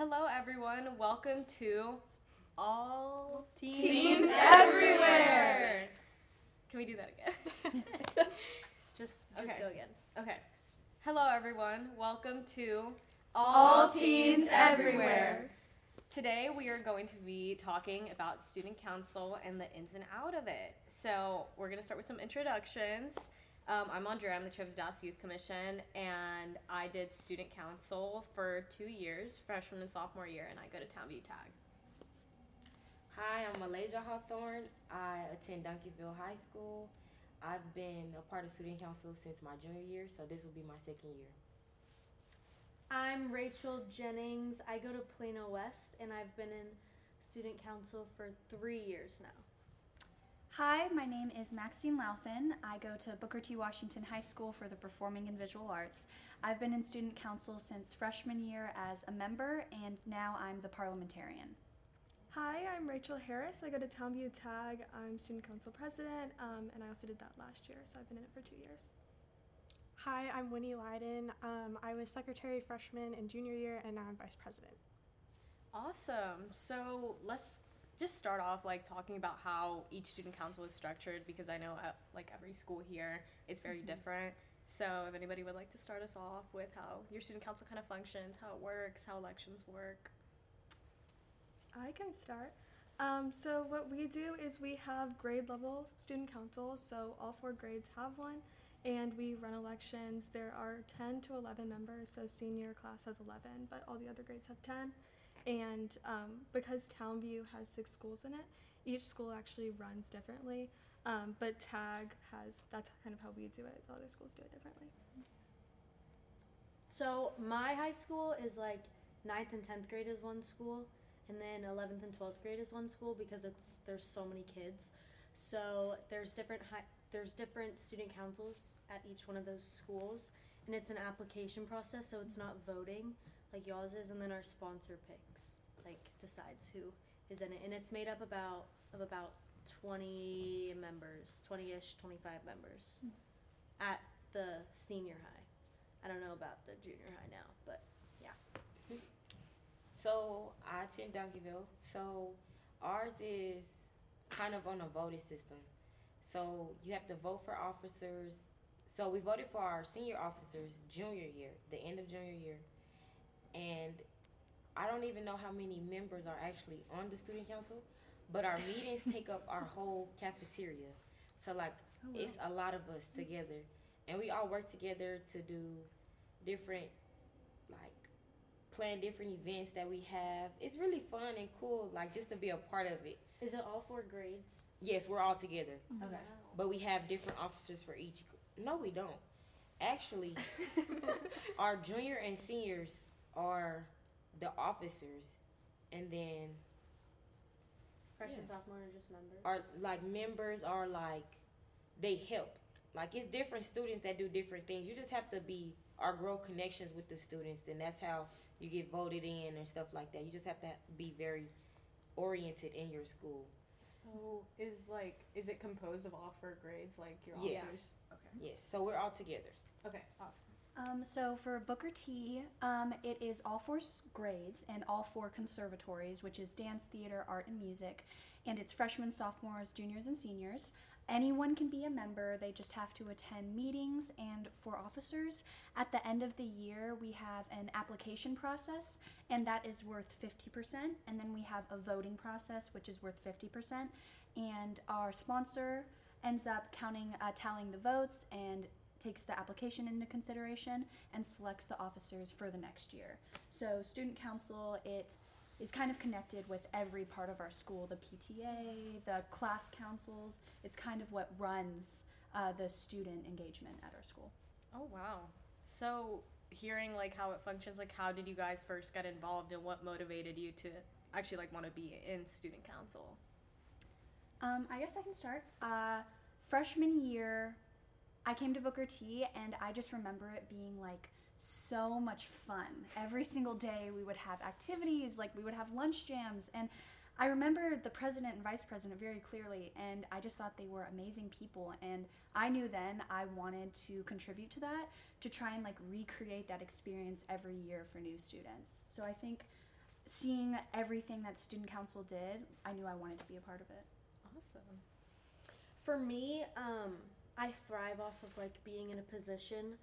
Hello, everyone. Welcome to All Teens, Teens Everywhere. Can we do that again? Just, Okay. just go again. okay. Hello, everyone. Welcome to All Teens Everywhere. Today, we are going to be talking about student council and the ins and out of it. So, we're going to start with some introductions. Um, I'm Andrea, I'm the chair of the Dallas Youth Commission, and I did student council for two years, freshman and sophomore year, and I go to Townview Tag. Hi, I'm Malajah Hawthorne. I attend Duncanville High School. I've been a part of student council since my junior year, so this will be my second year. I'm Rachel Jennings. I go to Plano West, and I've been in student council for three years now. Hi, my name is Maxine Louthan. I go to Booker T. Washington High School for the Performing and Visual Arts. I've been in student council since freshman year as a member, and now I'm the parliamentarian. Hi, I'm Rachel Harris. I go to Townview Tag. I'm student council president, um, and I also did that last year, so I've been in it for two years. Hi, I'm Winnie Leydon. Um, I was secretary freshman and junior year, and now I'm vice president. Awesome. So let's just start off like talking about how each student council is structured because I know at like every school here it's very different. So if anybody would like to start us off with how your student council kind of functions, how it works, how elections work. I can start. Um, so what we do is we have grade level student councils. So all four grades have one, and we run elections. There are 10 to 11 members. So senior class has 11, but all the other grades have 10. And um, because Townview has six schools in it, each school actually runs differently. Um, but TAG has that's kind of how we do it. The other schools do it differently. So my high school is like ninth and tenth grade is one school, and then eleventh and twelfth grade is one school because it's there's so many kids. So there's different there's different student councils at each one of those schools, and it's an application process. So it's not voting like y'all's is, and then our sponsor picks like decides who is in it, and it's made up about of about twenty members, twenty ish, twenty five members hmm. at the senior high. I don't know about the junior high now, but yeah. So I attend Duncanville. So ours is kind of on a voting system. So you have to vote for officers. So we voted for our senior officers junior year, the end of junior year. And I don't even know how many members are actually on the student council, but our meetings take up our whole cafeteria. So like oh, it's a lot of us together and we all work together to do different like plan different events that we have. It's really fun and cool, like just to be a part of it. is it all four grades? Yes, we're all together, mm-hmm. Okay. but we have different officers for each. No, we don't. Actually, our junior and seniors are the officers, and then Freshman, Yeah. sophomore, are just members. Are like members are like they help. Like it's different students that do different things. You just have to be or grow connections with the students, and that's how you get voted in and stuff like that. You just have to be very oriented in your school. So is like is it composed of all four grades like your Yes. officers? Okay. Yes, so we're all together. Okay, awesome. Um, so for Booker T, um, it is all four grades and all four conservatories, which is dance, theater, art, and music. And it's freshmen, sophomores, juniors, and seniors. Anyone can be a member, they just have to attend meetings. And for officers, at the end of the year, we have an application process, and that is worth 50%. And then we have a voting process, which is worth 50%. And our sponsor ends up counting, uh, tallying the votes, and takes the application into consideration and selects the officers for the next year. So student council, it is kind of connected with every part of our school, the PTA, the class councils. It's kind of what runs uh, the student engagement at our school. Oh wow. So hearing like how it functions, like how did you guys first get involved and what motivated you to actually like want to be in student council? Um, I guess I can start. Uh, freshman year, I came to Booker T, and I just remember it being like so much fun. Every single day, we would have activities, like we would have lunch jams, and I remember the president and vice president very clearly, and I just thought they were amazing people. And I knew then I wanted to contribute to that to try and like recreate that experience every year for new students. So I think seeing everything that student council did, I knew I wanted to be a part of it. Awesome. For me, um, I thrive off of like being in a position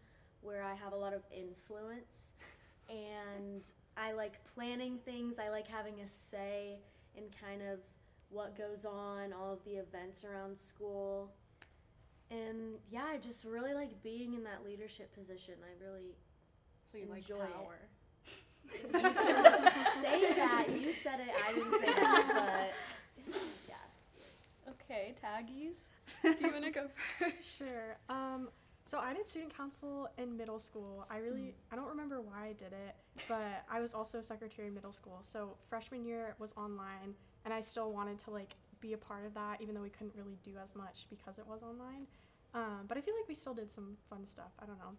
where I have a lot of influence and I like planning things. I like having a say in kind of what goes on, all of the events around school. And yeah, I just really like being in that leadership position. I really So you Enjoy like it. power. say that. You said it, I didn't say that, but yeah. Okay, taggies. Do you want to go first? Sure. Um, so I did student council in middle school. I really, I don't remember why I did it, but I was also secretary in middle school. So freshman year was online, and I still wanted to like be a part of that, even though we couldn't really do as much because it was online. Um, but I feel like we still did some fun stuff. I don't know.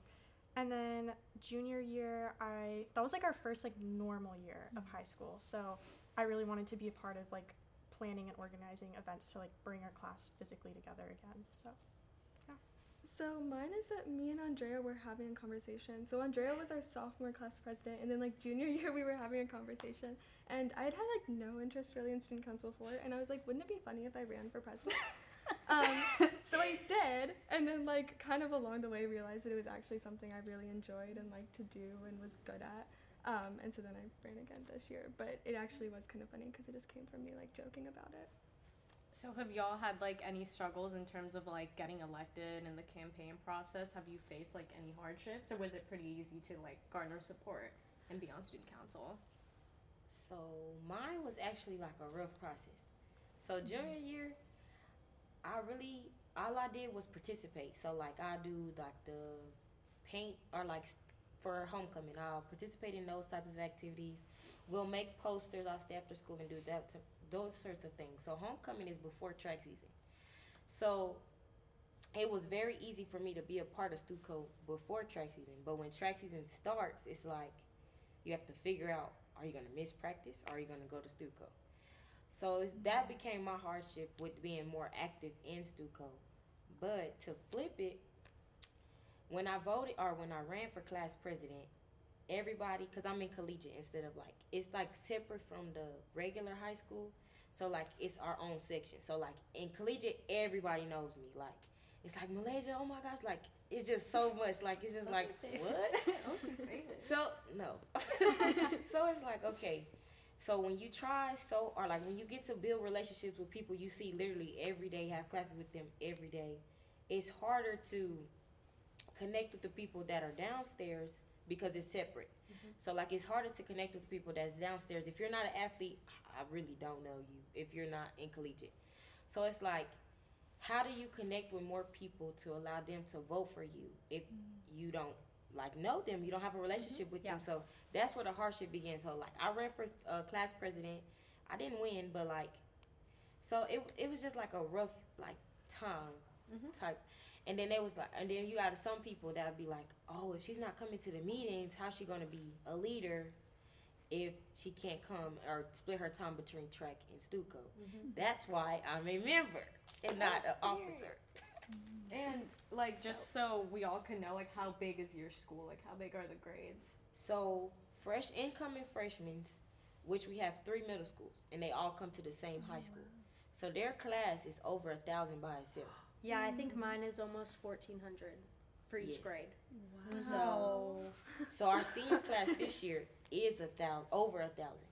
And then junior year, I that was like our first like normal year of high school. So I really wanted to be a part of like planning and organizing events to like bring our class physically together again. So. Yeah. So mine is that me and Andrea were having a conversation. So Andrea was our sophomore class president, and then like junior year we were having a conversation, and I'd had like no interest really in student council before, and I was like, wouldn't it be funny if I ran for president? um, so I did, and then like kind of along the way realized that it was actually something I really enjoyed and liked to do and was good at. Um, and so then I ran again this year, but it actually was kind of funny because it just came from me like joking about it. So have y'all had like any struggles in terms of like getting elected in the campaign process? Have you faced like any hardships or was it pretty easy to like garner support and be on student council? So mine was actually like a rough process. So junior year, I really all I did was participate. So like I do like the paint or like s- for homecoming, I'll participate in those types of activities. We'll make posters. I'll stay after school and do that. To, those sorts of things. So homecoming is before track season. So it was very easy for me to be a part of Stuco before track season. But when track season starts, it's like you have to figure out are you going to miss practice or are you going to go to Stuco? So that became my hardship with being more active in Stuco. But to flip it, when I voted or when I ran for class president, everybody, because I'm in collegiate instead of like, it's like separate from the regular high school. So like it's our own section. So like in collegiate, everybody knows me. Like it's like Malajah. Oh my gosh! Like it's just so much. Like it's just like what? oh. So no. so it's like okay. So when you try so or like when you get to build relationships with people you see literally every day, have classes with them every day, it's harder to connect with the people that are downstairs because it's separate. So like it's harder to connect with people that's downstairs. If you're not an athlete, I really don't know you if you're not in collegiate. So it's like how do you connect with more people to allow them to vote for you if you don't like know them? You don't have a relationship with them. So that's where the hardship begins. So like i ran for uh, class president. I didn't win but like so it, it was just like a rough like time Mhm. type and then there was like and then you got some people that would be like oh if she's not coming to the meetings how's she going to be a leader if she can't come or split her time between track and stuco mm-hmm. that's why i'm a member and oh, not an officer mm-hmm. And like just so we all can know like how big is your school? Like how big are the grades? So fresh incoming freshmen, which we have three middle schools, and they all come to the same high oh, school. So their class is over a thousand by itself. Yeah, I think mine is almost 1400 for each Yes. grade. Wow. So, So our senior class this year is a thousand, over a thousand.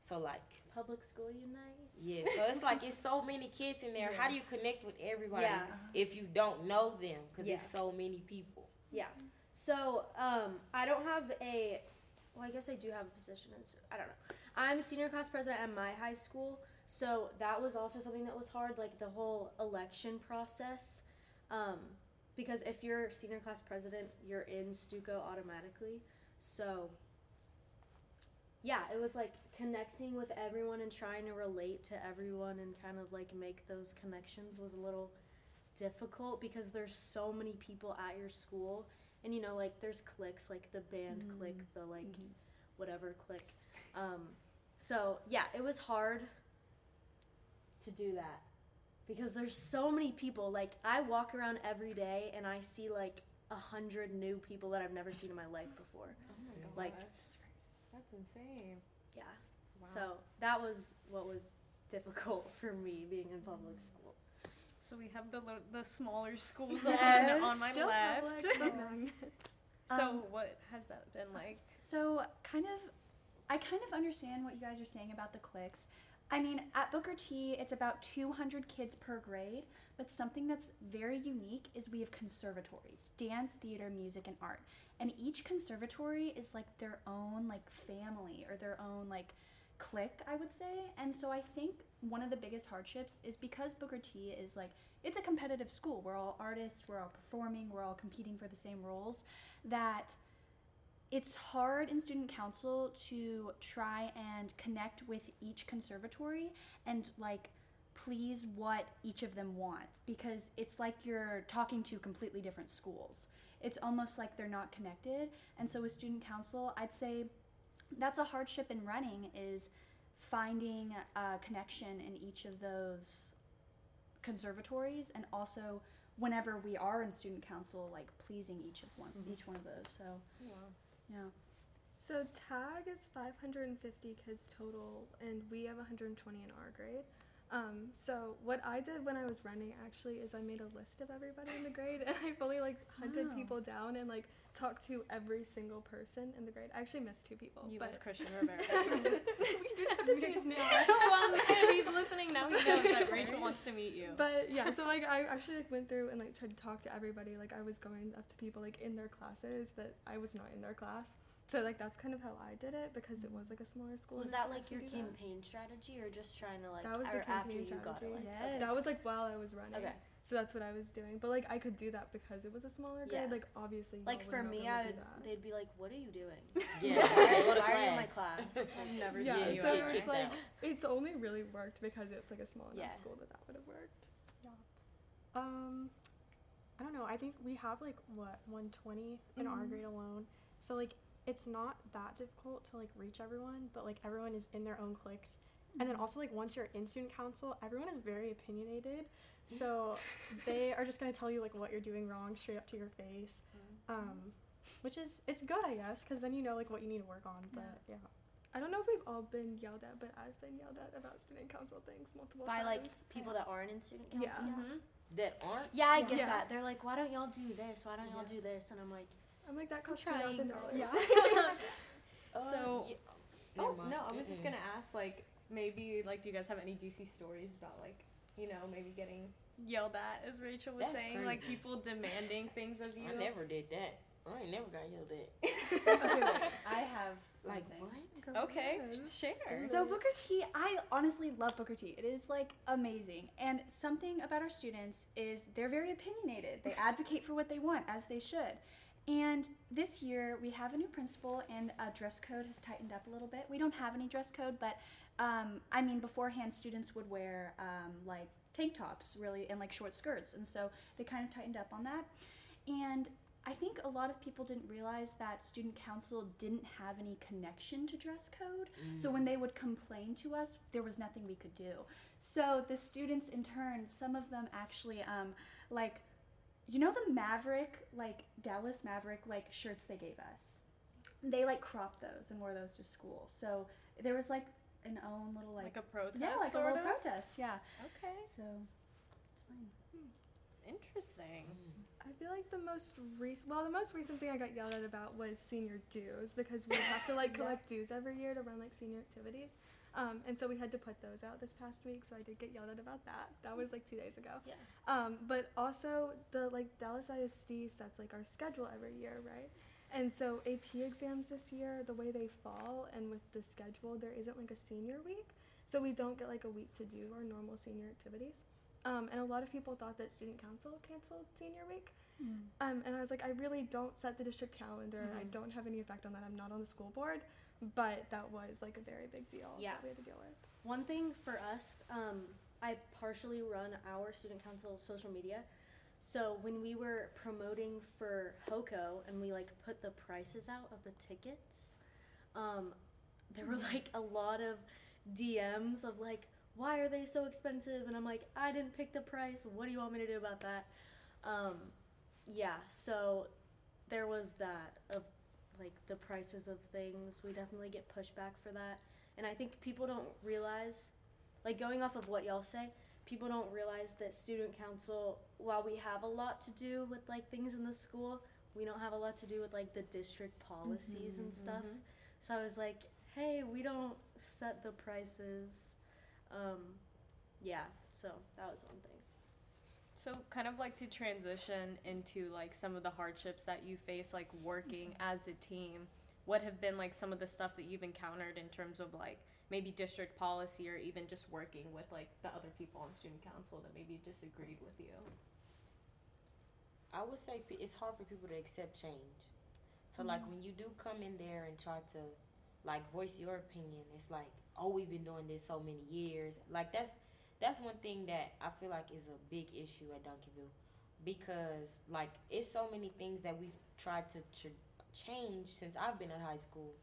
So like, public school unite. yeah. So it's like it's so many kids in there. How do you connect with everybody Yeah. if you don't know them? Because Yeah. it's so many people. Yeah. So, um, I don't have a. Well, I guess I do have a position in. s- I don't know. I'm senior class president at my high school, so that was also something that was hard, like the whole election process. Um, because if you're senior class president, you're in Stuco automatically. So, yeah, it was like connecting with everyone and trying to relate to everyone and kind of like make those connections was a little difficult because there's so many people at your school and you know like there's cliques like the band clique the like whatever clique um so yeah it was hard to do that because there's so many people like i walk around every day and i see like a hundred new people that i've never seen in my life before Oh my god. Like- that's crazy. That's insane. yeah Wow. So that was what was difficult for me being in public school. So we have the li- the smaller schools Yes. on, on my Still left. public, so Um, what has that been like? So, kind of, I kind of understand what you guys are saying about the cliques. I mean, at Booker T, it's about 200 kids per grade, but something that's very unique is we have conservatories dance, theater, music, and art. And each conservatory is like their own, like, family or their own, like, clique, I would say. And so I think one of the biggest hardships is because Booker T is like, it's a competitive school. We're all artists, we're all performing, we're all competing for the same roles, that it's hard in student council to try and connect with each conservatory and like please what each of them want because it's like you're talking to completely different schools. It's almost like they're not connected. And so with student council, I'd say that's a hardship in running is finding a connection in each of those conservatories and also whenever we are in student council like pleasing each of one mm-hmm. each one of those so oh, yeah So tag is 550 kids total, and we have 120 in our grade. Um, so what I did when I was running actually is I made a list of everybody in the grade, and I fully like hunted Wow. people down and like talked to every single person in the grade. I actually missed two people, You but as Christian Rivera. we do have to say his name. well, if he's listening now, he knows that Rachel wants to meet you. But yeah, so like I actually like went through and like tried to talk to everybody. Like I was going up to people like in their classes that I was not in their class. So like that's kind of how I did it because it was like a smaller school. Was that like your actually do that. campaign strategy or just trying to like That was the or after campaign you got strategy. elected? yes That was like while I was running. Okay. So that's what I was doing. But like I could do that because it was a smaller grade. Yeah. Like obviously. Like for me, I would, they'd be like, "What are you doing? Yeah, why go to why are you in my class. class?" I've never Yeah, seen you. so at it's kicked like out. it's only really worked because it's like a small enough Yeah. school that that would have worked. Yeah. Um, I don't know. I think we have like what 120 in our Mhm. grade alone. So like it's not that difficult to like reach everyone, but like everyone is in their own cliques. And then also like once you're in student council, everyone is very opinionated. So they are just gonna tell you like what you're doing wrong straight up to your face. Um, which is it's good I guess because then you know like what you need to work on. But yeah. I don't know if we've all been yelled at, but I've been yelled at about student council things multiple times. By times. like people that aren't in student council. Yeah. Mhm. that aren't. Yeah, I get Yeah. that. They're like, "Why don't y'all do this? Why don't y'all Yeah. do this?" And I'm like, I'm like that costs two trying, thousand girl. dollars. Yeah. Uh, So- yeah. Oh no, I was just gonna ask like maybe like do you guys have any juicy stories about like you know maybe getting yelled at as Rachel was That's saying like people demanding things of you. I never did that. I ain't never got yelled at. okay wait i have Like something what? Girl, Okay, yes. share. So Booker T, I honestly love Booker T. It is like amazing. And something about our students is they're very opinionated. They advocate for what they want as they should. And this year we have a new principal and a dress code has tightened up a little bit. We don't have any dress code, but um, I mean beforehand students would wear um, like tank tops really and like short skirts. And so they kind of tightened up on that. And I think a lot of people didn't realize that student council didn't have any connection to dress code. So when they would complain to us, there was nothing we could do. So the students, in turn, some of them actually, um, like, you know, the Maverick, like Dallas Maverick, like shirts they gave us. They like cropped those and wore those to school. So there was like an own little like, like a protest. yeah, like a little of? protest. Yeah. Okay, So it's fine. Hmm. interesting. I feel like the most recent, well, the most recent thing I got yelled at about was senior dues because we have to like Yeah. collect dues every year to run like senior activities. Um, and so we had to put those out this past week, so I did get yelled at about that. That was like two days ago. Yeah. Um, but also the like Dallas ISD sets like our schedule every year, right? And so AP exams this year, the way they fall, and with the schedule, there isn't like a senior week, so we don't get like a week to do our normal senior activities. Um, and a lot of people thought that student council canceled senior week. Um, and I was like, I really don't set the district calendar. I Mhm. don't have any effect on that. I'm not on the school board, but that was like a very big deal Yeah. that we had to deal with. One thing for us, um, I partially run our student council social media. So when we were promoting for HOCO and we like put the prices out of the tickets, um, there were like a lot of DMs of like, why are they so expensive? And I'm like, I didn't pick the price. What do you want me to do about that? Um, yeah, so there was that of like the prices of things. We definitely get pushback for that. And I think people don't realize, like going off of what y'all say, people don't realize that student council, while we have a lot to do with like things in the school, we don't have a lot to do with like the district policies and stuff. So I was like, hey, we don't set the prices. Um, yeah, so that was one thing. So kind of like to transition into like some of the hardships that you face like working mm-hmm. as a team. What have been like some of the stuff that you've encountered in terms of like maybe district policy or even just working with like the other people on student council that maybe disagreed with you? I would say it's hard for people to accept change. So like mm-hmm. when you do come in there and try to like voice your opinion, it's like, oh, we've been doing this so many years. Like that's that's one thing that I feel like is a big issue at Duncanville because like it's so many things that we've tried to tr- change since I've been in high school,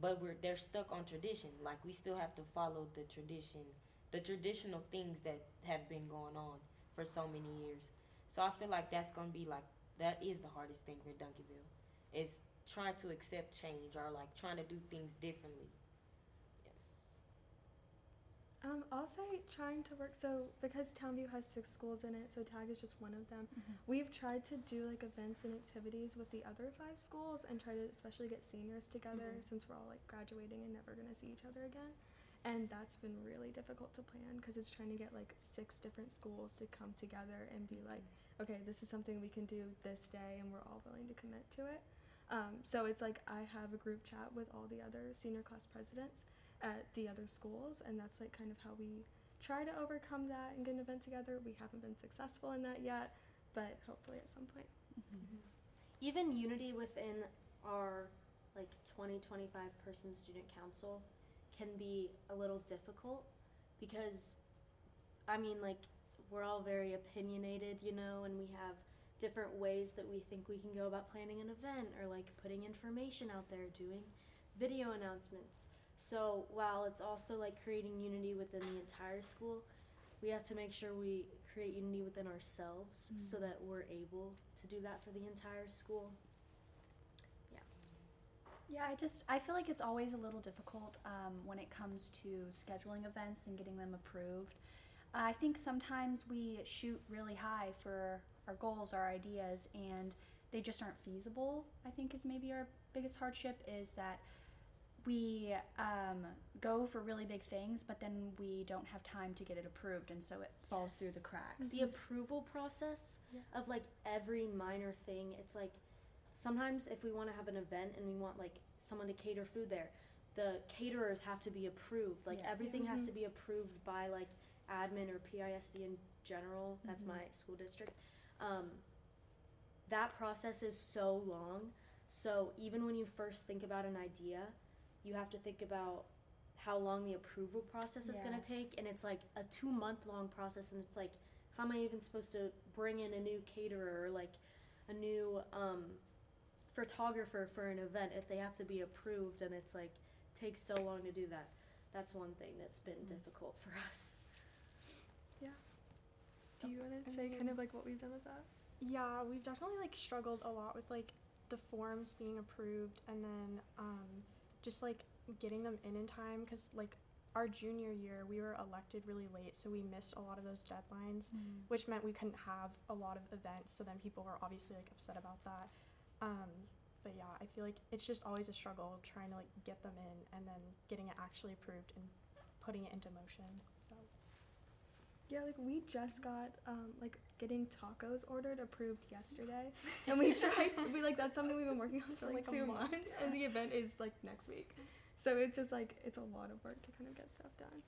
but we're they're stuck on tradition. Like we still have to follow the tradition, the traditional things that have been going on for so many years. So I feel like that's gonna be like that is the hardest thing for Duncanville, is trying to accept change or like trying to do things differently. Um, I'll say trying to work so because Townview has six schools in it, so Tag is just one of them. We've tried to do like events and activities with the other five schools and try to especially get seniors together since we're all like graduating and never gonna see each other again. And that's been really difficult to plan because it's trying to get like six different schools to come together and be like, okay, this is something we can do this day and we're all willing to commit to it. Um, so it's like I have a group chat with all the other senior class presidents at the other schools, and that's like kind of how we try to overcome that and get an event together. We haven't been successful in that yet, but hopefully at some point. Mm-hmm. Mm-hmm. even unity within our like 20 25 person student council can be a little difficult because i mean like we're all very opinionated you know and we have different ways that we think we can go about planning an event or like putting information out there doing video announcements so while it's also like creating unity within the entire school we have to make sure we create unity within ourselves so that we're able to do that for the entire school Yeah, Yeah, I just I feel like it's always a little difficult um, when it comes to scheduling events and getting them approved. I think sometimes we shoot really high for our goals, our ideas, and they just aren't feasible. I think is maybe our biggest hardship is that we um, go for really big things, but then we don't have time to get it approved, and so it falls through the cracks. the approval process Yeah. of like every minor thing it's like sometimes if we want to have an event and we want like someone to cater food there the caterers have to be approved like Yes. everything has to be approved by like admin or pisd in general that's Mhm. my school district um, that process is so long so even when you first think about an idea you have to think about how long the approval process is going to take and it's like a two month long process and it's like how am i even supposed to bring in a new caterer or like a new um, photographer for an event if they have to be approved and it's like takes so long to do that that's one thing that's been difficult for us Yeah. Do you want to say kind of like what we've done with that? Yeah, we've definitely like struggled a lot with like the forms being approved and then um, just like getting them in in time because like our junior year we were elected really late so we missed a lot of those deadlines which meant we couldn't have a lot of events so then people were obviously like upset about that. Um, but yeah i feel like it's just always a struggle trying to like get them in and then getting it actually approved and putting it into motion Yeah, like we just got um, like getting tacos ordered approved yesterday, and we tried. we like that's something we've been working on for like, Like two month. months, and the event is like next week. So it's just like it's a lot of work to kind of get stuff done.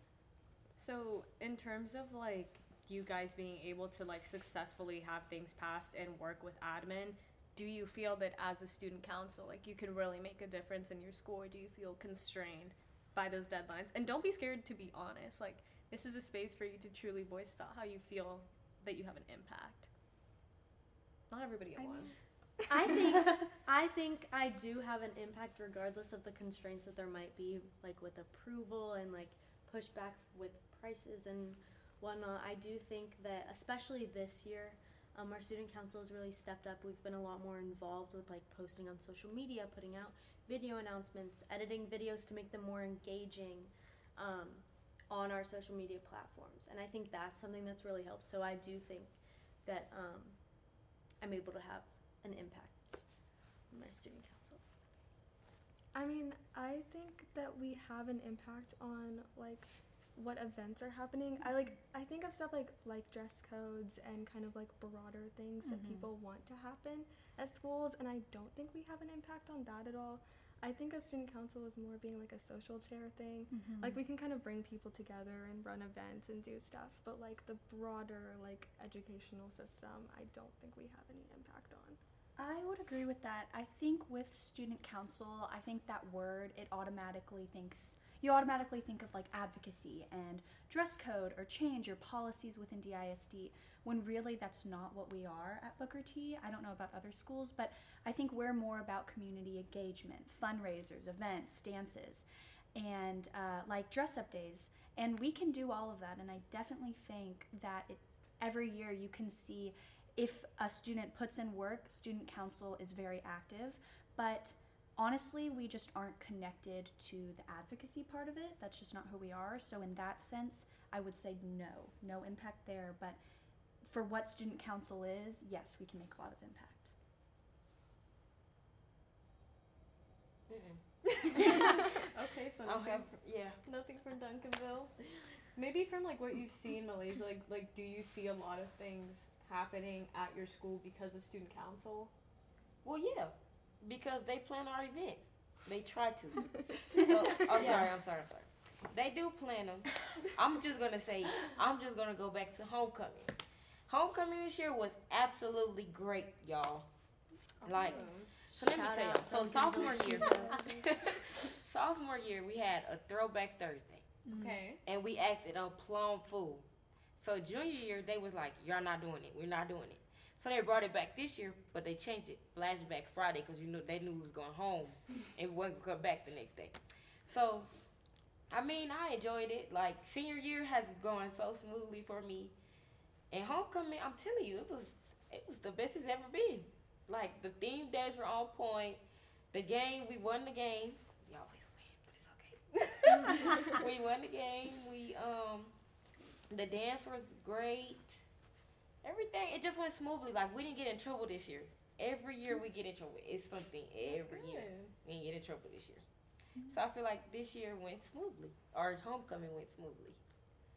So, in terms of like you guys being able to like successfully have things passed and work with admin, do you feel that as a student council, like you can really make a difference in your school, or do you feel constrained by those deadlines? And don't be scared to be honest. Like, this is a space for you to truly voice about how you feel that you have an impact. Not everybody at I mean- once. I think I think I do have an impact regardless of the constraints that there might be, like with approval and like pushback with prices and whatnot. I do think that especially this year, um, our student council has really stepped up. We've been a lot more involved with like posting on social media, putting out video announcements, editing videos to make them more engaging um, on our social media platforms. And I think that's something that's really helped. So I do think that um, I'm able to have an impact on my student council. I mean, I think that we have an impact on like what events are happening. I like I think of stuff like like dress codes and kind of like broader things that Mhm. people want to happen at schools and I don't think we have an impact on that at all. I think of student council as more being like a social chair thing. Mm-hmm. Like we can kind of bring people together and run events and do stuff, but like the broader like educational system, I don't think we have any impact on. I would agree with that. I think with student council, I think that word it automatically thinks you automatically think of like advocacy and dress code or change or policies within DISD when really that's not what we are at Booker T. I don't know about other schools, but I think we're more about community engagement, fundraisers, events, stances, and uh, like dress up days. And we can do all of that. And I definitely think that it, every year you can see if a student puts in work, student council is very active, but honestly, we just aren't connected to the advocacy part of it. That's just not who we are. So, in that sense, I would say no, no impact there. But for what student council is, yes, we can make a lot of impact. Okay, so nothing, have, yeah. nothing from Duncanville. Maybe from like what you've seen, Malajah. Like, like, do you see a lot of things happening at your school because of student council? Well, yeah, because they plan our events. They try to. So, I'm sorry, I'm sorry, I'm sorry. They do plan them. I'm just gonna say, I'm just gonna go back to homecoming. Homecoming this year was absolutely great, y'all. Like, so let me tell y'all. So sophomore year, sophomore year, we had a throwback Thursday, Okay. and we acted a plum fool. So junior year, they was like, "Y'all not doing it. We're not doing it." So they brought it back this year, but they changed it flashback Friday because you know they knew we was going home and we wasn't gonna come back the next day. So, I mean, I enjoyed it. Like senior year has gone so smoothly for me, and homecoming, I'm telling you, it was it was the best it's ever been. Like the theme days were on point. The game, we won the game. We always win, but it's okay. we won the game. We um, the dance was great. Everything it just went smoothly. Like we didn't get in trouble this year. Every year we get in trouble. It's something every year. We didn't get in trouble this year. So I feel like this year went smoothly. Or homecoming went smoothly.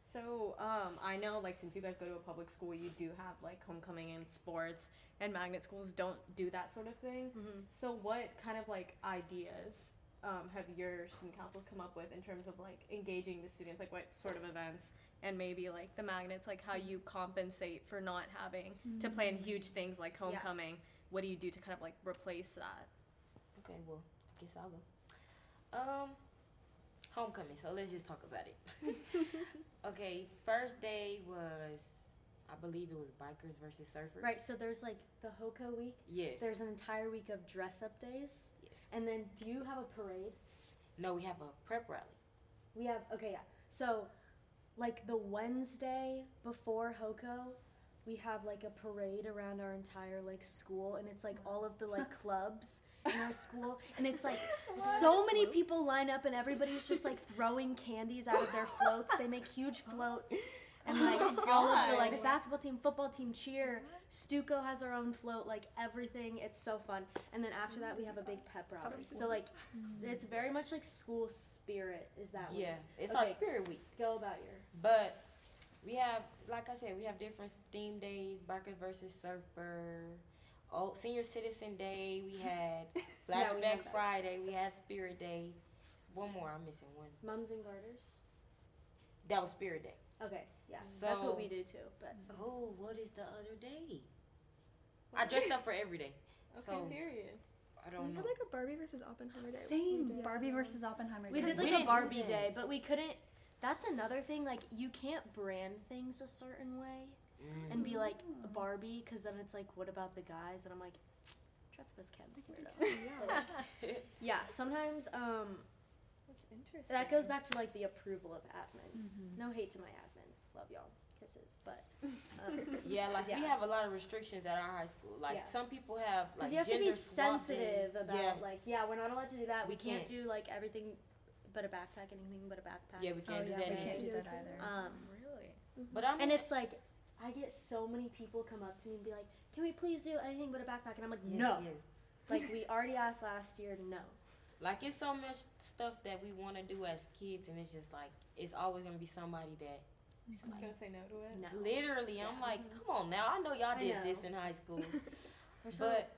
So, um, I know, like, since you guys go to a public school, you do have like homecoming and sports, and magnet schools don't do that sort of thing. Mhm. So, what kind of like ideas um, have your student council come up with in terms of like engaging the students? Like, what sort of events, and maybe like the magnets, like how you compensate for not having to plan huge things like Yeah. homecoming. What do you do to kind of like replace that? Okay, well, I guess I'll go. Um, homecoming. So let's just talk about it. okay, first day was, I believe it was bikers versus surfers. Right, so there's like the HOCO week. Yes. There's an entire week of dress up days. yes. And then do you have a parade? No, we have a prep rally. We have okay, yeah. So like the Wednesday before HOCO, we have like a parade around our entire like school and it's like all of the like clubs in our school and it's like so many people line up and everybody's just like throwing candies out of their floats. They make huge floats. Oh and like Oh all of the like basketball team, football team, cheer, Stuco has our own float, like everything. It's so fun. And then after that we have a big pep rally. So like it's very much like school spirit is that week. Yeah, it's our spirit week. Go about your But we have, like I said, we have different theme days: biker versus surfer. Oh, senior citizen day. We had Yeah, we flashback. Friday. We had spirit day. It's one more. I'm missing one. Mums and garters. That was spirit day. Okay, yeah, that's what we do too. But Oh, what is the other day? I dressed up for every day. Okay, So period. I don't know. had like a Barbie versus Oppenheimer day. Same. Barbie versus Oppenheimer. we Day. did We like didn't a Barbie day, but we couldn't. That's another thing. Like you can't brand things a certain way Mm. and be like Barbie, because then it's like, what about the guys? And I'm like, dress up as Ken. weirdo. Like, yeah, sometimes um, That's interesting. that goes back to like the approval of admin. Mhm. No hate to my admin. Love y'all. kisses, but um, Yeah, like we have a lot of restrictions at our high school. Like Yeah. some people have like because you have to gender be swap days. sensitive about yeah. like yeah, we're not allowed to do that. We, We can't, can't. do like everything but a backpack, anything but a backpack. Yeah, we can't oh, do yeah, that we can't do that either. Um, Really? But I'm and it's like I get so many people come up to me and be like, "Can we please do anything but a backpack?" And I'm like, yes, "No." yes. Like we already asked last year, to no. Like it's so much stuff that we want to do as kids, and it's just like it's always gonna be somebody that. It's I was like, gonna say no to it. No. literally, I'm like, come on now. I know y'all did know. this in high school, We're but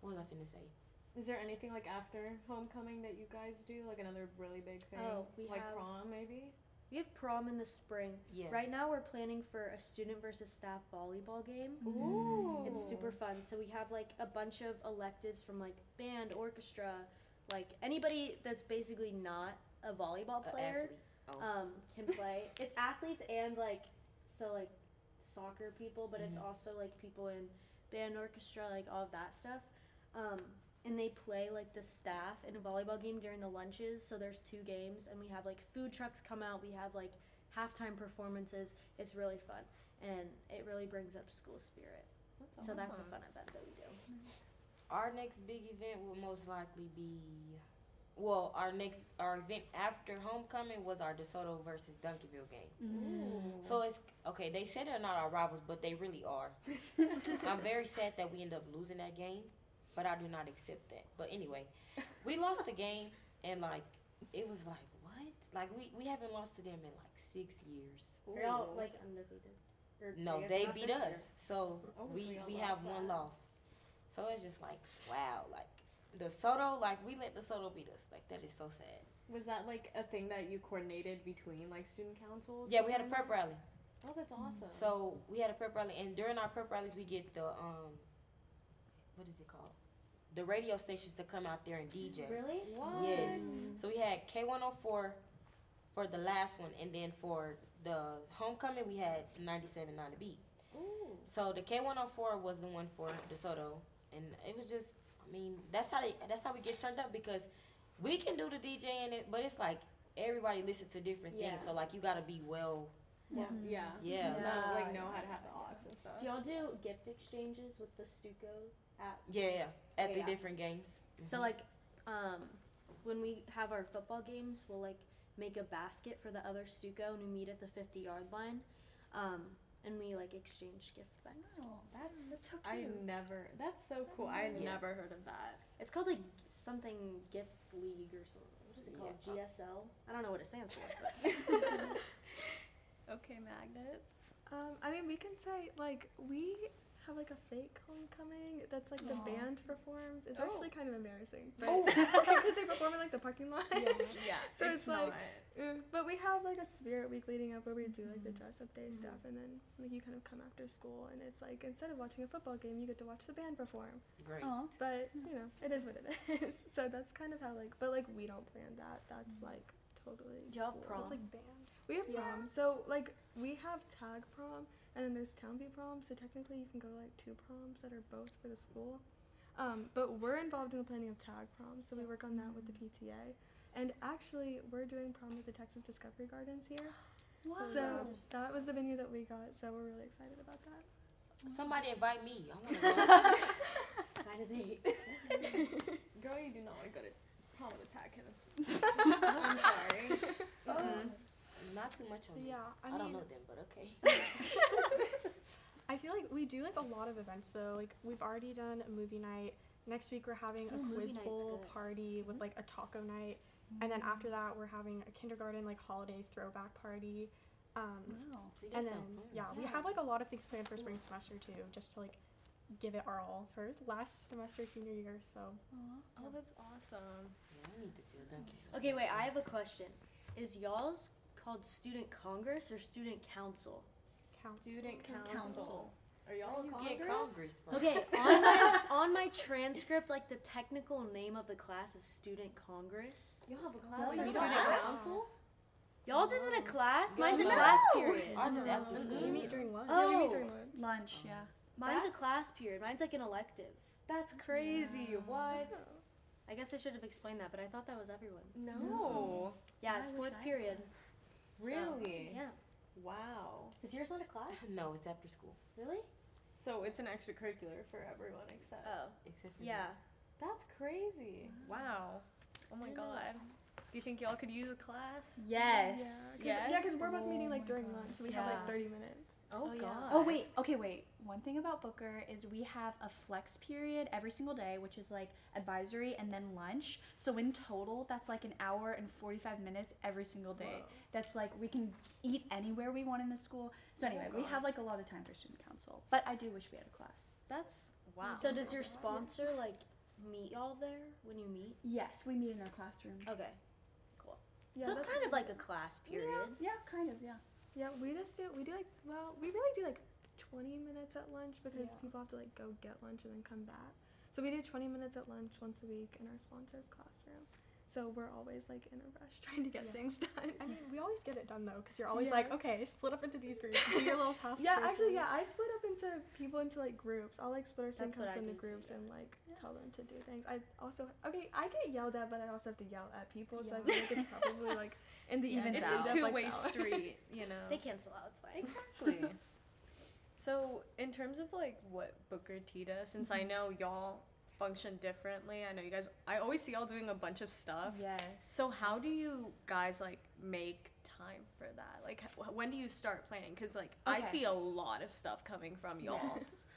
what was I finna say? Is there anything like after homecoming that you guys do? Like another really big thing? Oh, we like have- prom maybe? we have prom in the spring. Yeah. Right now we're planning for a student versus staff volleyball game. Ooh. It's super fun. So we have like a bunch of electives from like band, orchestra, like anybody that's basically not a volleyball player athlete. Oh. um, can play. it's athletes and like so like soccer people, but it's Mhm. also like people in band, orchestra, like all of that stuff. Um, and they play like the staff in a volleyball game during the lunches. So there's two games, and we have like food trucks come out. We have like halftime performances. It's really fun, and it really brings up school spirit. That's So that's a fun event that we do. Our next big event will most likely be, well, our next our event after homecoming was our DeSoto versus Duncanville game. Ooh. So it's okay. They said they're not our rivals, but they really are. I'm very sad that we end up losing that game, but I do not accept that. But anyway, we lost the game, and like it was like what? Like we we haven't lost to them in like six years. Are y'all like undefeated? Or No, they beat us. year. So Oh, we y'all we lost have one that. loss. So it's just like wow, like DeSoto, like we let DeSoto beat us. Like that is so sad. Was that like a thing that you coordinated between like student councils? Yeah, we had a prep rally. Oh, that's awesome. So we had a prep rally, and during our prep rallies, we get the um, what is it called? The radio stations to come out there and DJ. Really? what? Yes. So we had K one hundred four for the last one, and then for the homecoming, we had ninety seven nine to beat. Ooh. So the K one hundred four was the one for DeSoto, and it was just, I mean, that's how they, that's how we get turned up because we can do the DJ in it, but it's like everybody listen to different things, Yeah. so like you gotta be well, Yeah. Yeah. yeah. Know, Yeah. like know how to have the aux and stuff. Do y'all do gift exchanges with the Stuco app? Yeah, yeah. At the Yeah. different games. So Mhm. like, um, when we have our football games, we'll like make a basket for the other Stuco and we meet at the fifty yard line, um, and we like exchange gift bags. Oh, That's, that's so cool. I never. That's so cool. I had Yeah. never heard of that. It's called like something gift league or something. What is it called? Yeah. GSL. I don't know what it stands for. But Okay, magnets. Um, I mean, we can say like we have like a fake homecoming that's like the Aw. band performs. It's Oh. actually kind of embarrassing, but Oh. because they perform in like the parking lot. Yeah. yeah So it's like- not. Uh, but we have like a spirit week leading up where we do like the dress up day Mhm. stuff, and then like you kind of come after school, and it's like instead of watching a football game, you get to watch the band perform. Great. Aw. But you know, it is what it is. so that's kind of how like, but like we don't plan that. That's like totally. Do y'all have prom? It's like band. We have Yeah. prom. So like we have tag prom and then there's Townview prom. So technically you can go to like two proms that are both for the school. Um, but we're involved in the planning of tag prom, so we work on that with the PTA. And actually, we're doing prom at the Texas Discovery Gardens here. So that was the venue that we got. So we're really excited about that. Somebody invite me. I want to go. Kind of date. Girl, you do not want to go to prom with a tag him. I'm sorry. Uh, not too much on them. Yeah, I, I, mean, don't know them, but okay. I feel like we do like a lot of events though. Like we've already done a movie night. Next week we're having a Ooh, quiz bowl good. Mm-hmm. party with like a taco night, and then after that we're having a kindergarten like holiday throwback party. Um, Wow. See, and then sounds fun. yeah, we have like a lot of things planned for spring semester too, just to like give it our all for last semester senior year. So Oh, that's awesome. Yeah, I need to tell Duncan. Okay, wait. I have a question. Is y'all's called student congress or student council? count. Student council. Council. Are y'all Where a you get Congress? Congress? Okay, on my on my transcript, like the technical name of the class is student congress. Y'all have a No, class for you student don't. council? Y'all's isn't a class. Mine's a class period. Ours is after school. We meet during lunch. Yeah, we Oh. meet during lunch. Lunch, yeah. Mine's a class period. Mine's like an elective. That's crazy. What? I guess I should have explained that, but I thought that was everyone. No. Yeah, it's wish fourth period. So, Really? yeah. Wow. Is yours not a class? No, it's after school. Really? So it's an extracurricular for everyone except. Oh. Except for Yeah. That's crazy. Wow. Oh my I know god. Do you think y'all could use a class? Yes. Yeah, cause, Yes? yeah, because we're both Oh meeting like during oh God. lunch, so we have like 30 minutes. Oh, Oh, yeah. god. Oh wait, okay, wait. One thing about Booker is we have a flex period every single day, which is like advisory and then lunch. So in total, that's like an hour and 45 minutes every single day. Whoa. That's like we can eat anywhere we want in the school. So Oh, anyway, we have like a lot of time for student council. But I do wish we had a class. That's wow. So oh, does your sponsor like meet y'all there when you meet? Yes, we meet in our classroom. Okay. Cool. Yeah, so it's kind of like a class period. Yeah, kind of, yeah. Yeah, we just do we do like well, we really do like 20 minutes at lunch because Yeah. people have to like go get lunch and then come back. So we do 20 minutes at lunch once a week in our sponsor's classroom. So we're always like in a rush trying to get Yeah. things done. I mean, we always get it done though, because you're always Yeah. like, okay, split up into these groups, do your little task yeah, actually, yeah. I split up into people into like groups. I'll like split our student That's what I council into do too, groups yeah. and like tell them to do things. I also okay, I get yelled at, but I also have to yell at people. So I Yeah. feel like it's probably like in the Even end, it's it ends a two-way balance. street, you know. They cancel out. It's fine. Exactly. so, in terms of like what Booker T does, since I mm-hmm. know y'all function differently, I know you guys. I always see y'all doing a bunch of stuff. Yes. So, how do you guys like make time for that? Like, when do you start planning? Because like I see a lot of stuff coming from y'all. Yes.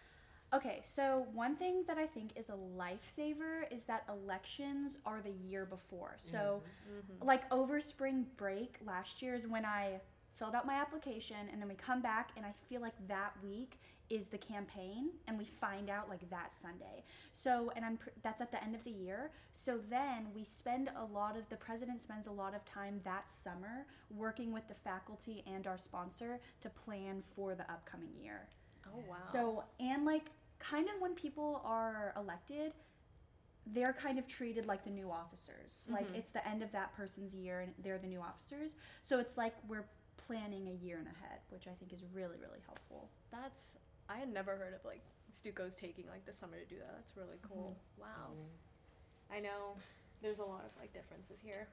Okay, so one thing that I think is a lifesaver is that elections are the year before. So, Mm-hmm. like over spring break last year is when I filled out my application, and then we come back, and I feel like that week is the campaign, and we find out like that Sunday. So, and I'm pr- that's at the end of the year. So then we spend a lot of the president spends a lot of time that summer working with the faculty and our sponsor to plan for the upcoming year. Oh wow. So, and like kind of when people are elected, they're kind of treated like the new officers. Like Mhm. it's the end of that person's year and they're the new officers. So it's like we're planning a year and ahead, which I think is really, really helpful. that's I had never heard of like Stuco's taking like the summer to do that. That's really cool. Wow. I know there's a lot of like differences here.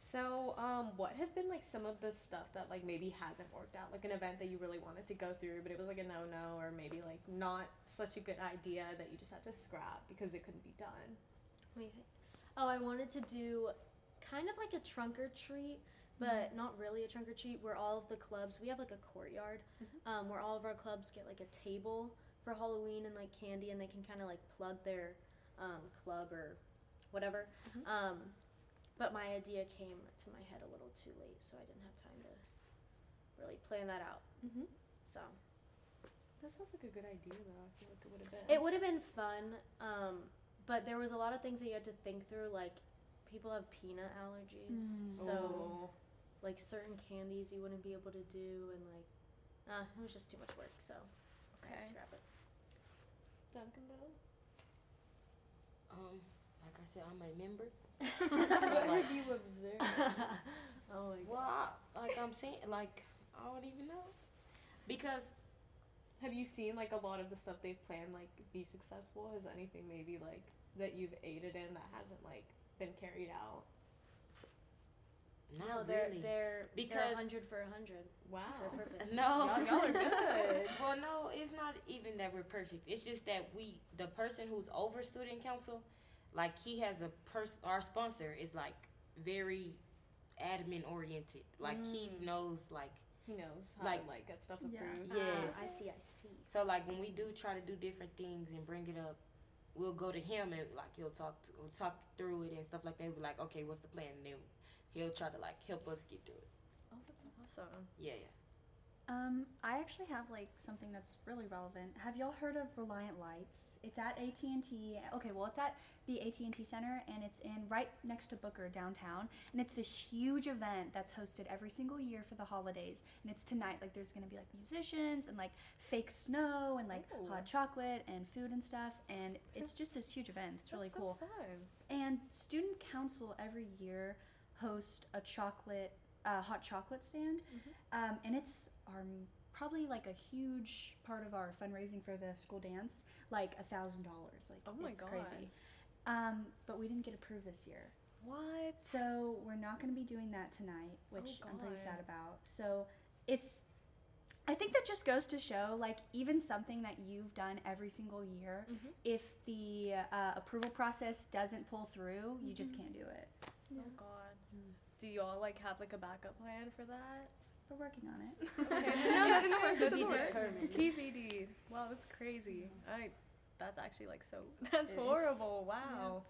So, um, what have been like some of the stuff that like maybe hasn't worked out? Like an event that you really wanted to go through, but it was like a no no, or maybe like not such a good idea that you just had to scrap because it couldn't be done. Let me think. Oh, I wanted to do kind of like a trunk or treat, but not really a trunk or treat. Where all of the clubs, we have like a courtyard, um, where all of our clubs get like a table for Halloween and like candy, and they can kind of like plug their um, club or whatever. Mhm. Um, but my idea came to my head a little too late, so I didn't have time to really plan that out. Mm-hmm. So That sounds like a good idea though. I feel like it would have been. it would have been fun, um, but there was a lot of things that you had to think through, like people have peanut allergies, Mm. so Oh. Like certain candies you wouldn't be able to do, and like, uh, it was just too much work. So I had to Okay. scrap it. Duncanville. Um, like I said, I'm a member. what like- have you observed? oh my god. Well, I, like I'm saying, like I don't even know, because Have you seen like a lot of the stuff they've planned like be successful? Has anything maybe like that you've aided in that hasn't like been carried out? Not no, they're really. they're Because- they're hundred for a hundred. Wow. They're perfect. no, Y'all, y'all are good. well, no, it's not even that we're perfect. It's just that we, the person who's over student council, like he has a person. Our sponsor is like very admin oriented. Like he Mm. knows like He knows how Like- to like get stuff Yeah. Yes. Ah, I see. I see. So like when we do try to do different things and bring it up, we'll go to him and like he'll talk to, we'll talk through it and stuff like that. We're like, okay, what's the plan? And then he'll try to like help us get through it. Oh, that's awesome. Yeah, yeah. Um, I actually have like something that's really relevant. Have y'all heard of Reliant Lights? It's at AT and T. Okay, well, it's at the AT and T Center, and it's in right next to Booker downtown. And it's this huge event that's hosted every single year for the holidays. And it's tonight. Like, there's gonna be like musicians and like fake snow and like Ooh. hot chocolate and food and stuff. And it's just this huge event. It's really That's so cool. fun. And student council every year host a chocolate, uh, hot chocolate stand, Mm-hmm. um, and it's our probably like a huge part of our fundraising for the school dance, like a thousand dollars. Like Oh my it's God. crazy. Um, but we didn't get approved this year, What? so we're not going to be doing that tonight, which Oh, I'm pretty sad about. So it's I think that just goes to show, like, even something that you've done every single year, Mhm. if the uh, approval process doesn't pull through, you just can't do it. Yeah. Oh God. Do you all like have like a backup plan for that? We're working on it. Okay. No, that's no, good. it's to be determined. TBD. Wow, that's crazy. I. That's actually like so. That's It is. horrible. Wow.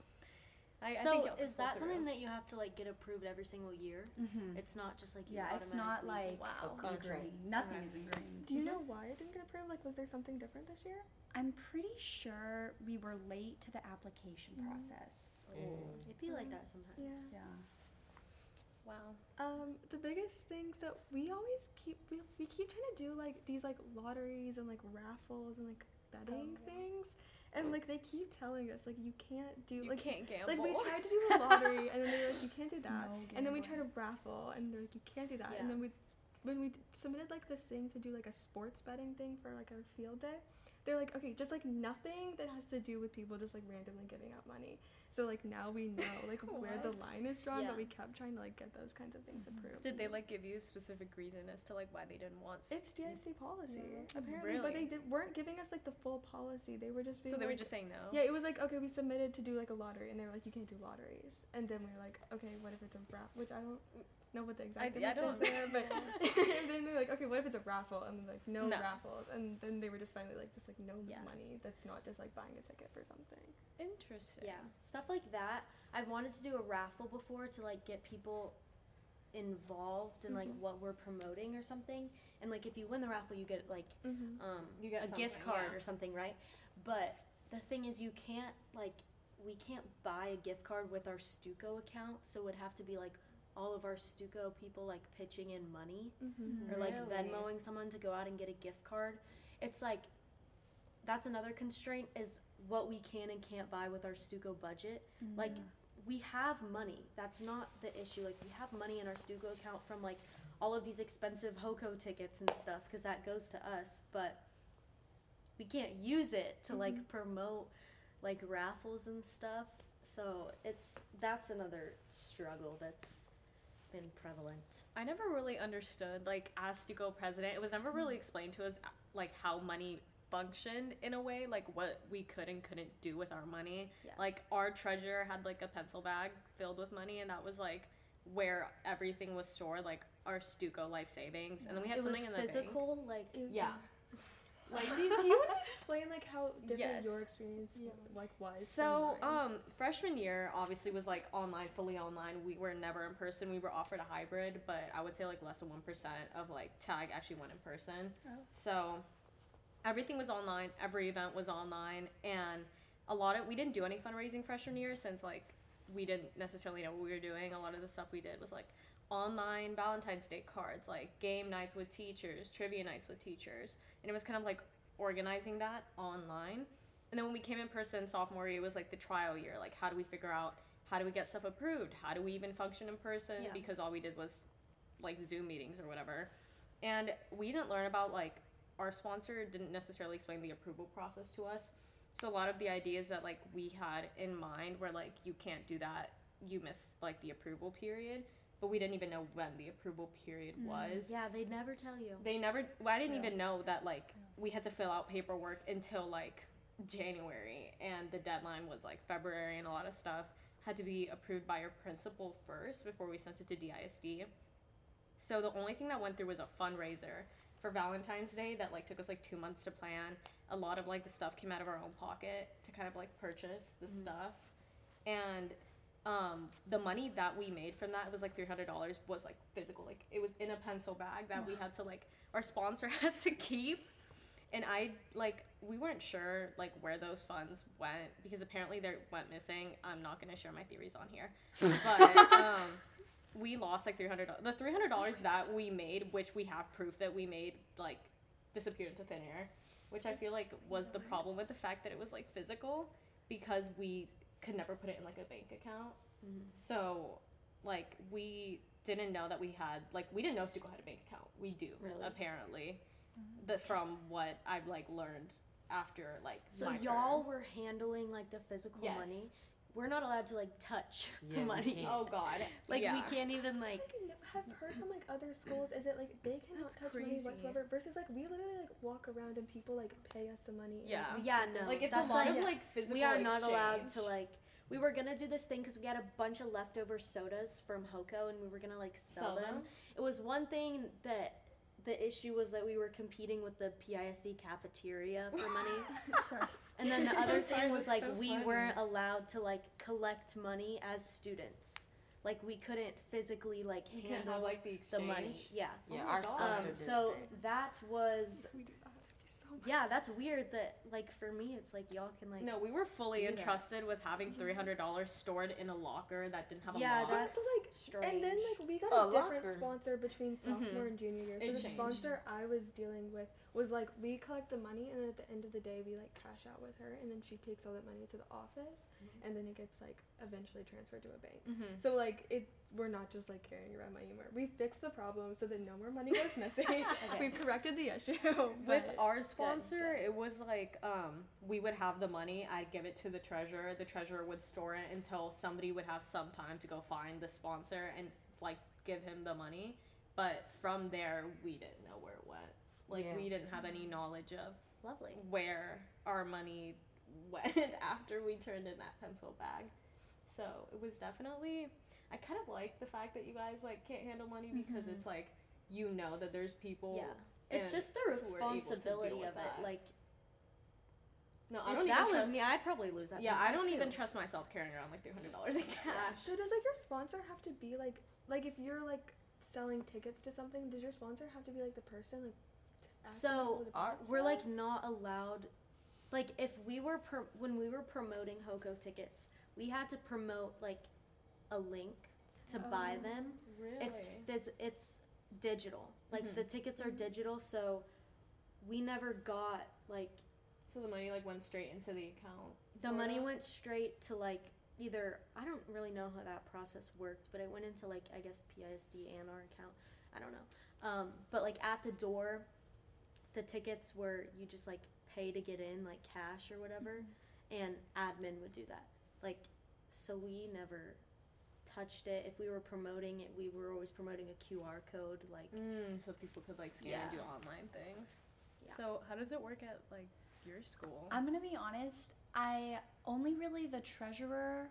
I, I so think is that something through. that you have to like get approved every single year? Mm-hmm. It's not just like you Yeah, it's not like Wow. A Nothing Okay. is ingrained. Do you know why it didn't get approved? Like, was there something different this year? I'm pretty sure we were late to the application Mm. process. Mm. It'd be like that sometimes. Yeah. Yeah. Wow. Um, the biggest things that we always keep we, we keep trying to do like these like lotteries and like raffles and like betting yeah. things, and like they keep telling us like you can't do You like can't gamble. like we tried to do a lottery and then they were like you can't do that, No and then we tried to raffle and they're like you can't do that, Yeah. and then we when we submitted like this thing to do like a sports betting thing for like our field day. They're like, okay, just like nothing that has to do with people just like randomly giving out money. So like now we know like where the line is drawn, Yeah. but we kept trying to like get those kinds of things approved. Did they like give you a specific reason as to like why they didn't want? s- It's GIC policy, Yeah. apparently, but they Really? did, weren't giving us like the full policy. They were just being so they were like- just saying no. yeah. It was like okay, we submitted to do like a lottery, and they were like, you can't do lotteries. And then we were like, okay, what if it's a raffle? Which I don't know what the exact I difference don't- is there, but and then they're like, okay, what if it's a raffle? And then like no, No. raffles, and then they were just finally like just like no Yeah. money. That's not just like buying a ticket for something. Interesting. Yeah, stuff like that. I've wanted to do a raffle before to like get people involved in like Mhm. what we're promoting or something. And like if you win the raffle, you get like Mm-hmm. um You get a gift card yeah. or something, right? But the thing is, you can't like we can't buy a gift card with our Stuco account, so it would have to be like all of our Stuco people like pitching in money Mm-hmm. or like Really? Venmoing someone to go out and get a gift card. It's like that's another constraint is what we can and can't buy with our Stuco budget. Like we have money. That's not the issue. Like we have money in our Stuco account from like all of these expensive Hoco tickets and stuff because that goes to us, but we can't use it to like promote like raffles and stuff. So it's that's another struggle that's been prevalent. I never really understood, like, as Stuco president, it was never really mm-hmm. explained to us, like, how money functioned in a way, like, what we could and couldn't do with our money. Yeah. Like, our treasurer had, like, a pencil bag filled with money, and that was, like, where everything was stored, like, our Stuco life savings. And then we had it was something in the bank. physical, like Yeah. Like, do, do you want to explain like how different Yes. your experience like was? So, um, freshman year obviously was like online, fully online. We were never in person. We were offered a hybrid, but I would say like less than one percent of like TAG actually went in person. Oh. So, everything was online. Every event was online, and a lot of we didn't do any fundraising freshman year since like we didn't necessarily know what we were doing. A lot of the stuff we did was like online Valentine's Day cards, like game nights with teachers, trivia nights with teachers, and it was kind of like organizing that online. And then when we came in person sophomore year, it was like the trial year. Like, how do we figure out how do we get stuff approved? How do we even function in person? Yeah. Because all we did was like Zoom meetings or whatever. And we didn't learn about like our sponsor didn't necessarily explain the approval process to us. So a lot of the ideas that like we had in mind were like you can't do that. You miss like the approval period, but we didn't even know when the approval period mm, was. yeah, they'd never tell you. They never. Well, I didn't Yeah. even know that like we had to fill out paperwork until like January, and the deadline was like February, and a lot of stuff had to be approved by our principal first before we sent it to DISD. So the only thing that went through was a fundraiser for Valentine's Day that like took us like two months to plan. A lot of like the stuff came out of our own pocket to kind of like purchase the mm. stuff, and um, the money that we made from that was like three hundred dollars was like physical, like it was in a pencil bag that we had to like our sponsor had to keep, and I like we weren't sure like where those funds went because apparently they went missing. I'm not gonna share my theories on here, but um, we lost like three hundred. The three hundred dollars that we made, which we have proof that we made, like disappeared into thin air, which I feel like was the problem with the fact that it was like physical because we could never put it in like a bank account. Mm-hmm. So, like, we didn't know that we had like we didn't know Stuco had a bank account. We do Really? apparently, mm-hmm. the from what I've like learned after like So y'all term. were handling like the physical Yes. money. We're not allowed to like touch Yeah, the money. Oh God! Like yeah. we can't even like I've heard from like other schools is it like they cannot That's touch money whatsoever versus like we literally like walk around and people like pay us the money. and, Yeah. like, we Yeah, no. like it's that's a lot like- of like physical. we are not allowed to like we were gonna do this thing because we had a bunch of leftover sodas from HOCO and we were gonna like sell, Sell them. them? it was one thing that the issue was that we were competing with the pisd cafeteria for money Sorry. And then the other I'm sorry, thing was like so we funny. weren't allowed to like collect money as students like we couldn't physically like You handle have like the the money yeah Yeah, Oh our God. sponsor um, so that. that was We do that. It'd be so yeah that's weird that like for me it's like y'all can like No, we were fully do that. entrusted with having three hundred dollars stored in a locker that didn't have a lock. yeah lock. that's like- strange And then like we got Oh, a different locker. sponsor between sophomore Mhm. and junior year. So It the changed. sponsor I was dealing with was like we collect the money and then at the end of the day we like cash out with her and then she takes all that money to the office and then it gets like eventually transferred to a bank. mm-hmm. So like it we're not just like carrying around money anymore. We fixed the problem so that no more money goes missing. Okay. We've corrected the issue. With our sponsor, good. it was like um, we would have the money. I'd give it to the treasurer. The treasurer would store it until somebody would have some time to go find the sponsor and like give him the money. But from there, we didn't know where it went. Like Yeah. we didn't have any knowledge of lovely where our money went after we turned in that pencil bag. So it was definitely. I kind of like the fact that you guys like can't handle money because Mhm. it's like you know that there's people. yeah it's just the who are able to deal responsibility with of that. it like No, I if don't that even was trust. me i'd probably lose that yeah, I don't too. even trust myself carrying around like three hundred dollars in cash. So does like your sponsor have to be like like if you're like selling tickets to something, does your sponsor have to be like the person like t- asking So, our- we're like not allowed like if we were pro- when we were promoting HOCO tickets we had to promote like a link to buy Oh. them Really? it's phys- it's digital like Mhm. the tickets are digital so we never got like so the money like went straight into the account. the money sorta? went straight to like either I don't really know how that process worked, but it went into like I guess PISD and our account. I don't know. Um, but like at the door, the tickets were you just like pay to get in, like cash or whatever, and admin would do that. Like, so we never touched it. If we were promoting it, we were always promoting a QR code. Like, Mm, so people could like scan and do online things. Yeah. So how does it work at like your school? I'm gonna be honest. I only really the treasurer,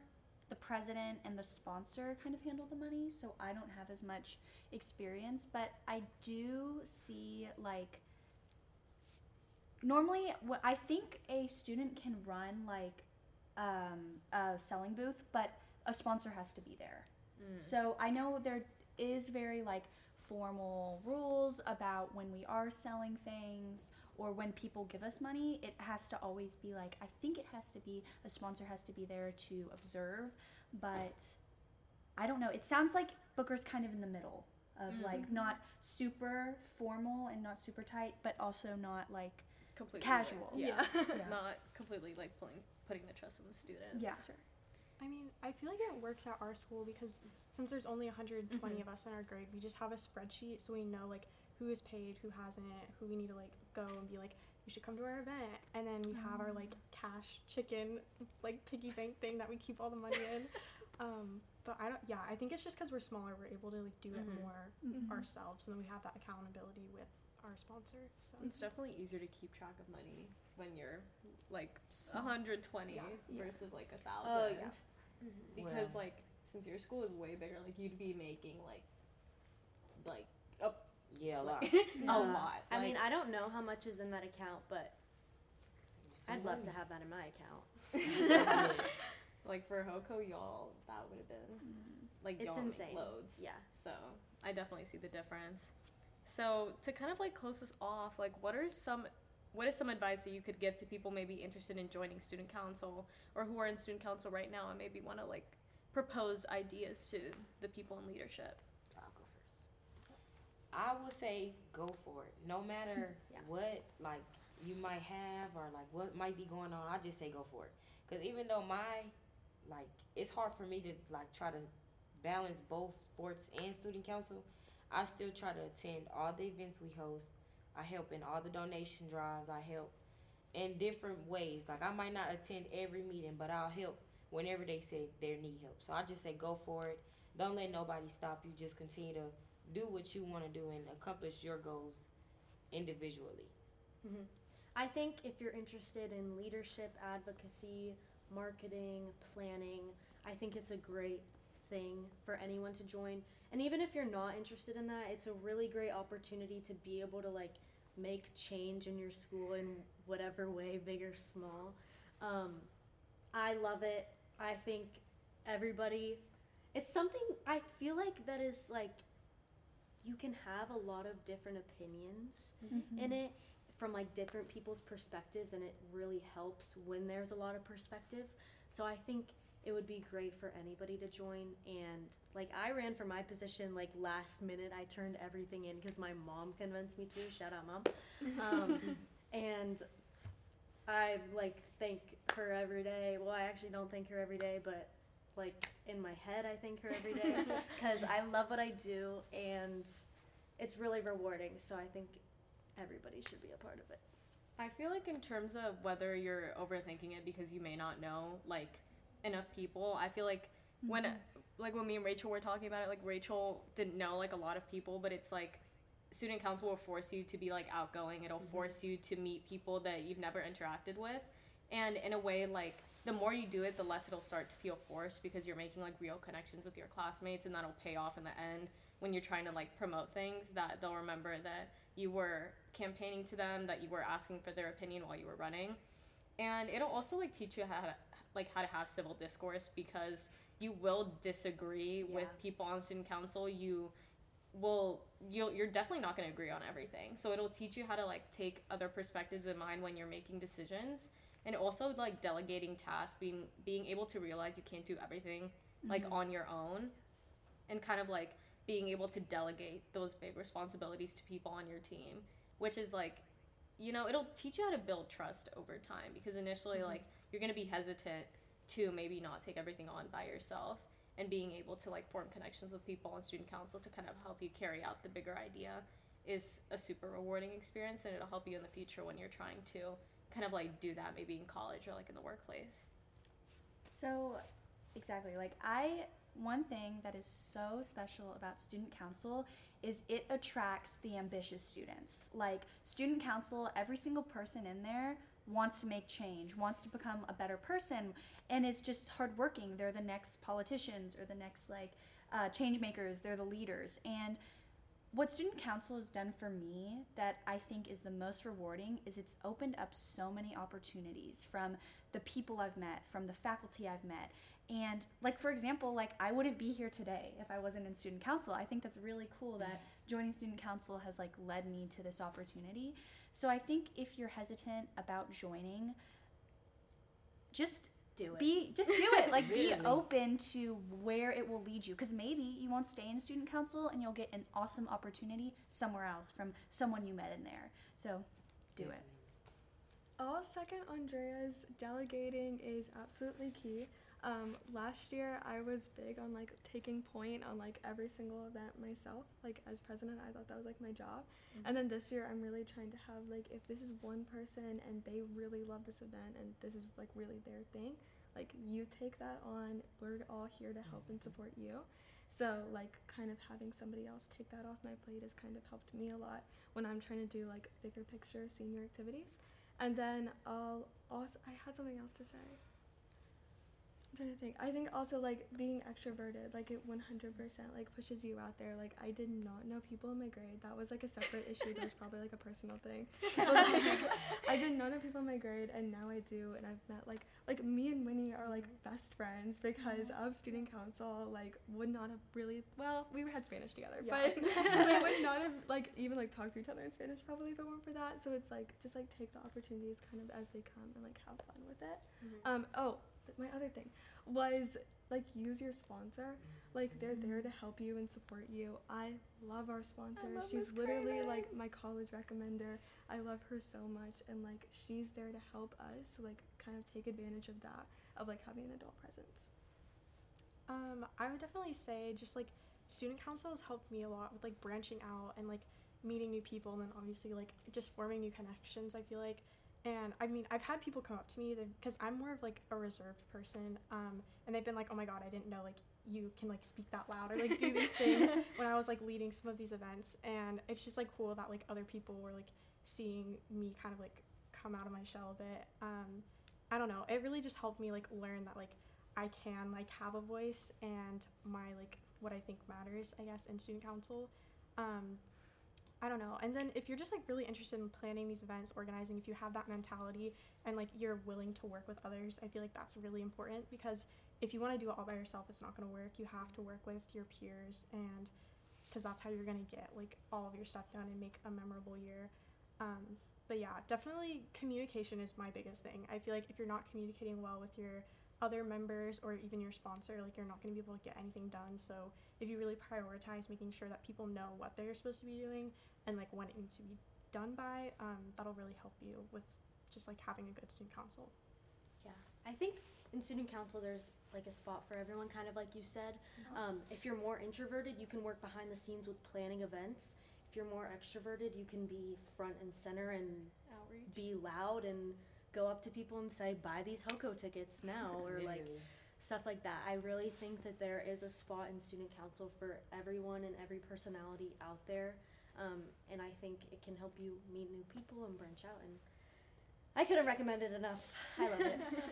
the president, and the sponsor kind of handle the money, so I don't have as much experience. But I do see like normally I think a student can run like um, a selling booth, but a sponsor has to be there. Mm. So I know there is very like formal rules about when we are selling things or when people give us money. It has to always be like I think it has to be a sponsor has to be there to observe, but I don't know. It sounds like Booker's kind of in the middle of Mm. like not super formal and not super tight, but also not like completely casual. Like, yeah. Yeah. Not completely like pulling, putting the trust in the students. Yeah. I mean, I feel like it works at our school because since there's only 120 Mhm. of us in our grade, we just have a spreadsheet so we know like who is paid, who hasn't, who we need to like go and be like, you should come to our event. And then we have our like cash chicken like piggy bank thing that we keep all the money in. um, but I don't. Yeah, I think it's just because we're smaller, we're able to like do Mhm. it more Mhm. ourselves, and then we have that accountability with our sponsor. So It's definitely easier to keep track of money when you're like 120 Yeah. Yeah. versus like a thousand. Oh, yeah. Because Well. like since your school is way bigger, like you'd be making like like a, Yeah, a lot. Yeah. a lot. I mean, I don't know how much is in that account, but I'd love to have that in my account. like for HOCO, y'all, that would have been mm, like It's y'all make insane. loads. Yeah. So I definitely see the difference. So to kind of like close this off, like what are some what is some advice that you could give to people maybe interested in joining student council or who are in student council right now and maybe want to like propose ideas to the people in leadership? I'll go first. I would say go for it. No matter Yeah. what like you might have or like what might be going on, I just say go for it. Cause even though my like it's hard for me to like try to balance both sports and student council, I still try to attend all the events we host. I help in all the donation drives. I help in different ways. Like I might not attend every meeting, but I'll help whenever they say they need help. So I just say go for it. don't let nobody stop you. Just continue to do what you want to do and accomplish your goals individually. Mm-hmm. I think if you're interested in leadership, advocacy, marketing, planning, I think it's a great thing for anyone to join. And even if you're not interested in that, it's a really great opportunity to be able to like make change in your school in whatever way, big or small. Um, I love it. I think everybody, it's something I feel like that is like you can have a lot of different opinions Mm-hmm. in it from like different people's perspectives and it really helps when there's a lot of perspective so i think it would be great for anybody to join. And like i ran for my position like last minute i turned everything in because my mom convinced me to shout out mom. Um, and i like thank her every day. Well i actually don't thank her every day but like in my head i thank her every day because i love what i do and it's really rewarding. So i think everybody should be a part of it. I feel like in terms of whether you're overthinking it because you may not know like enough people, I feel like when mm-hmm. like when me and Rachel were talking about it, like Rachel didn't know like a lot of people, but it's like student council will force you to be like outgoing. It'll mm-hmm. force you to meet people that you've never interacted with. And in a way like the more you do it, the less it'll start to feel forced because you're making like real connections with your classmates and that'll pay off in the end when you're trying to like promote things that they'll remember that you were campaigning to them, that you were asking for their opinion while you were running. And it'll also like teach you how to like how to have civil discourse because you will disagree with people on student council. You will you'll you're definitely not going to agree on everything. So it'll teach you how to like take other perspectives in mind when you're making decisions and also like delegating tasks, being being able to realize you can't do everything like on your own and kind of like being able to delegate those big responsibilities to people on your team, which is like, you know, it'll teach you how to build trust over time because initially, Mhm. like, you're gonna be hesitant to maybe not take everything on by yourself and being able to like form connections with people on student council to kind of help you carry out the bigger idea is a super rewarding experience and it'll help you in the future when you're trying to kind of like do that maybe in college or like in the workplace. So, exactly. Like, I, one thing that is so special about student council is it attracts the ambitious students. Like, student council, every single person in there wants to make change, wants to become a better person, and is just hardworking. They're the next politicians or the next, like, uh, change makers, they're the leaders. And what student council has done for me that I think is the most rewarding is it's opened up so many opportunities from the people I've met, from the faculty I've met. And like for example, like I wouldn't be here today if I wasn't in student council. I think that's really cool that joining student council has like led me to this opportunity. So I think if you're hesitant about joining, just Do it. be just do it like be open to where it will lead you because maybe you won't stay in student council and you'll get an awesome opportunity somewhere else from someone you met in there so do it I'll second Andrea's delegating is absolutely key. Um, last year I was big on like taking point on like every single event myself. Like as president, I thought that was like my job. And then this year I'm really trying to have like if this is one person and they really love this event and this is like really their thing, like you take that on. We're all here to help and support you. So like kind of having somebody else take that off my plate has kind of helped me a lot when I'm trying to do like bigger picture senior activities. And then I'll also I had something else to say. I'm trying to think. I think also like being extroverted, like it 100% like pushes you out there. Like I did not know people in my grade. That was like a separate issue. That was probably like a personal thing. But, like, I did not know people in my grade, and now I do. And I've met like like me and Winnie are like best friends because of student council. Like would not have really well we had Spanish together, Yeah. but we would not have like even like talked to each other in Spanish probably if it weren't for that. So it's like just like take the opportunities kind of as they come and like have fun with it. Um oh, th- my other thing was like use your sponsor. Like they're there to help you and support you. I love our sponsor. love she's literally like my college recommender. I love her so much and like she's there to help us. So like kind of take advantage of that of like having an adult presence. Um, I would definitely say just like student council has helped me a lot with like branching out and like meeting new people and then obviously like just forming new connections. I feel like, and I mean I've had people come up to me because I'm more of like a reserved person, um, and they've been like, oh my god, I didn't know like you can like speak that loud or like do these things when I was like leading some of these events and it's just like cool that like other people were like seeing me kind of like come out of my shell a bit. Um, I don't know. It really just helped me like learn that like I can like have a voice and my like what I think matters, I guess, in student council. Um, I don't know. And then if you're just like really interested in planning these events, organizing, if you have that mentality and like you're willing to work with others, I feel like that's really important because if you want to do it all by yourself, it's not going to work. You have to work with your peers and because that's how you're going to get like all of your stuff done and make a memorable year. Um, but yeah, definitely communication is my biggest thing. I feel like if you're not communicating well with your other members or even your sponsor, like you're not going to be able to get anything done. So if you really prioritize making sure that people know what they're supposed to be doing and like when it needs to be done by, um, that'll really help you with just like having a good student council. Yeah, I think in student council there's like a spot for everyone, kind of like you said. Um, if you're more introverted, you can work behind the scenes with planning events. If you're more extroverted, you can be front and center and Outreach. be loud and go up to people and say, "Buy these HOCO tickets now," or like Literally. stuff like that. I really think that there is a spot in student council for everyone and every personality out there, um, and I think it can help you meet new people and branch out. And I couldn't recommend it enough. I love it.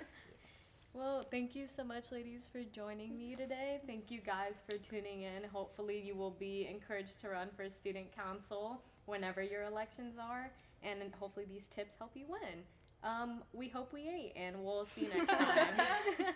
Well, thank you so much, ladies, for joining me today. Thank you guys for tuning in. Hopefully, you will be encouraged to run for student council whenever your elections are, and hopefully, these tips help you win. Um, we hope we ate, and we'll see you next time.